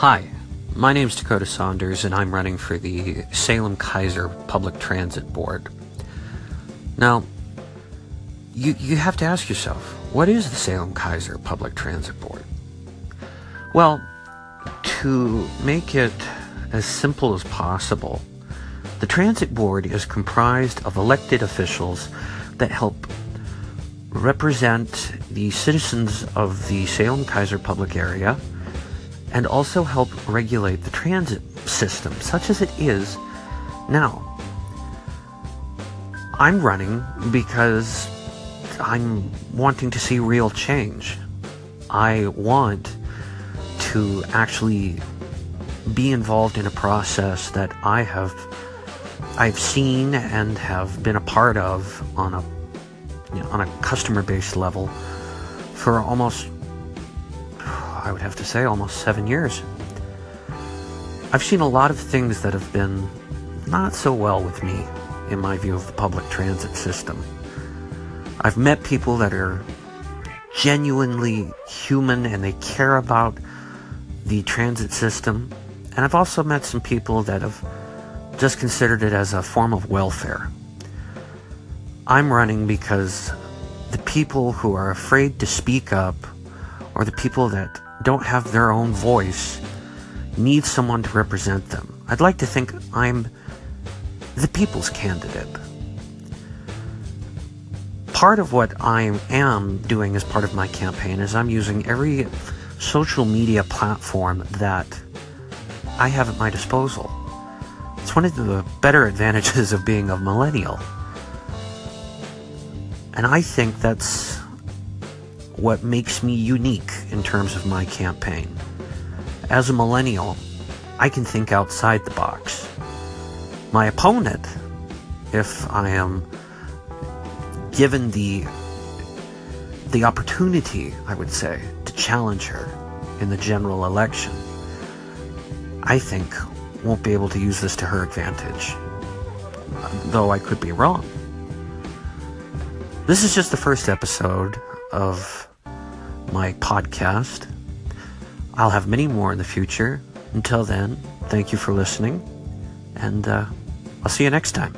Hi, my name's Dakota Saunders, and I'm running for the Salem Keizer Public Transit Board. Now, you, you have to ask yourself, what is the Salem Keizer Public Transit Board? Well, to make it as simple as possible, the Transit Board is comprised of elected officials that help represent the citizens of the Salem Keizer public area and also help regulate the transit system, such as it is now. I'm running because I'm wanting to see real change. I want to actually be involved in a process that I have I've seen and have been a part of on a you know, on a customer based level for almost I would have to say almost 7 years. I've seen a lot of things that have been not so well with me in my view of the public transit system. I've met people that are genuinely human and they care about the transit system. And I've also met some people that have just considered it as a form of welfare. I'm running because the people who are afraid to speak up or the people that don't have their own voice need someone to represent them. I'd like to think I'm the people's candidate. Part of what I am doing as part of my campaign is I'm using every social media platform that I have at my disposal. It's one of the better advantages of being a millennial. And I think that's what makes me unique in terms of my campaign. As a millennial, I can think outside the box. My opponent, if I am given the the opportunity, I would say, to challenge her in the general election, I think won't be able to use this to her advantage. Though I could be wrong. This is just the first episode of my podcast. I'll have many more in the future. Until then, thank you for listening, and uh, I'll see you next time.